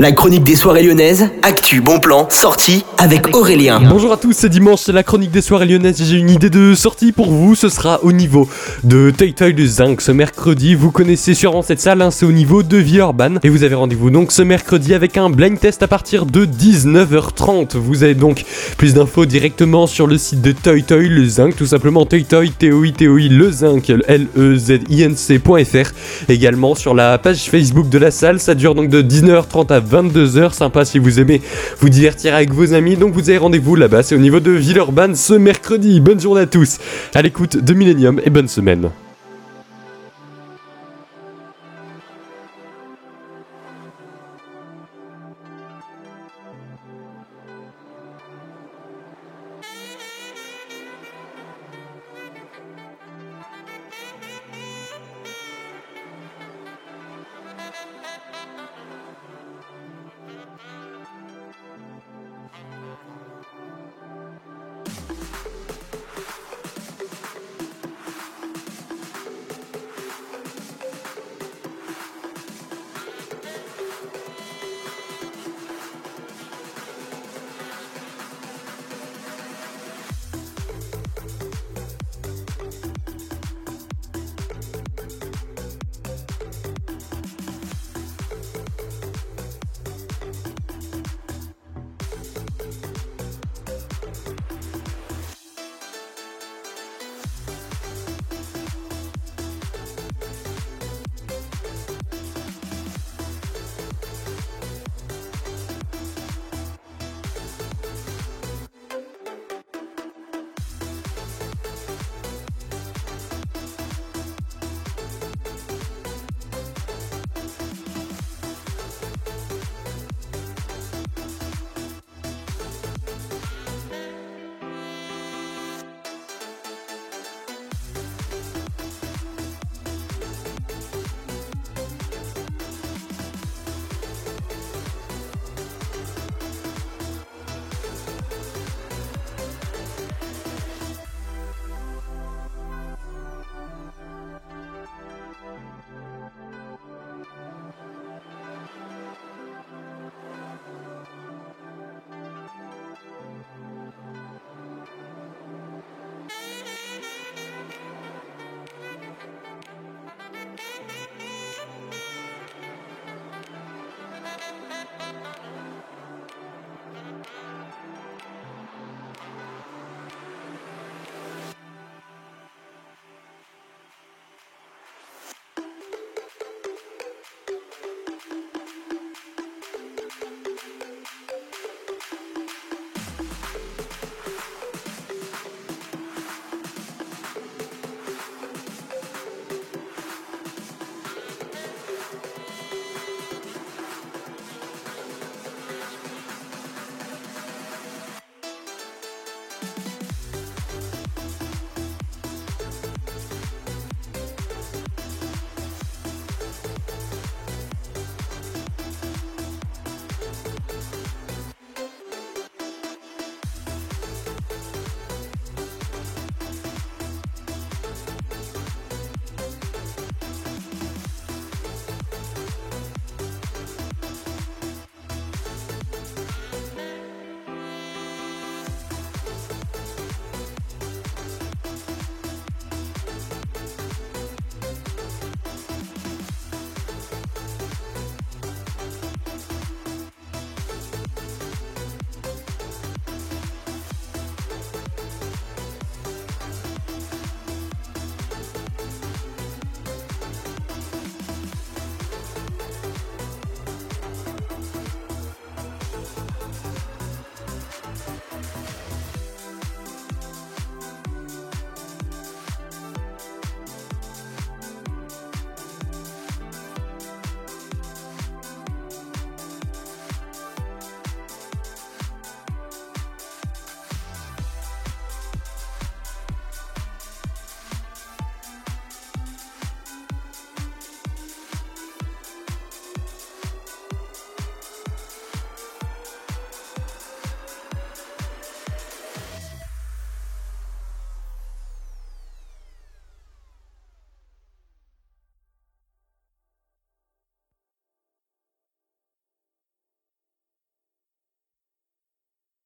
La chronique des soirées lyonnaises, actu, bon plan, sortie avec Aurélien. Bonjour à tous, c'est dimanche, c'est la chronique des soirées lyonnaises. J'ai une idée de sortie pour vous. Ce sera au niveau de Toy Toy de Zinc ce mercredi. Vous connaissez sûrement cette salle, hein, c'est au niveau de Villeurbanne. Et vous avez rendez-vous donc ce mercredi avec un blind test à partir de 19h30. Vous avez donc plus d'infos directement sur le site de Toy Toy le Zinc, tout simplement Toy Toy, T-O-I, T-O-I, le Zinc, L-E-Z-I-N-C.fr. Également sur la page Facebook de la salle. Ça dure donc de 19h30 à 22h. Sympa si vous aimez vous divertir avec vos amis. Donc vous avez rendez-vous là-bas, c'est au niveau de Villeurbanne ce mercredi. Bonne journée à tous, à l'écoute de Millennium et bonne semaine.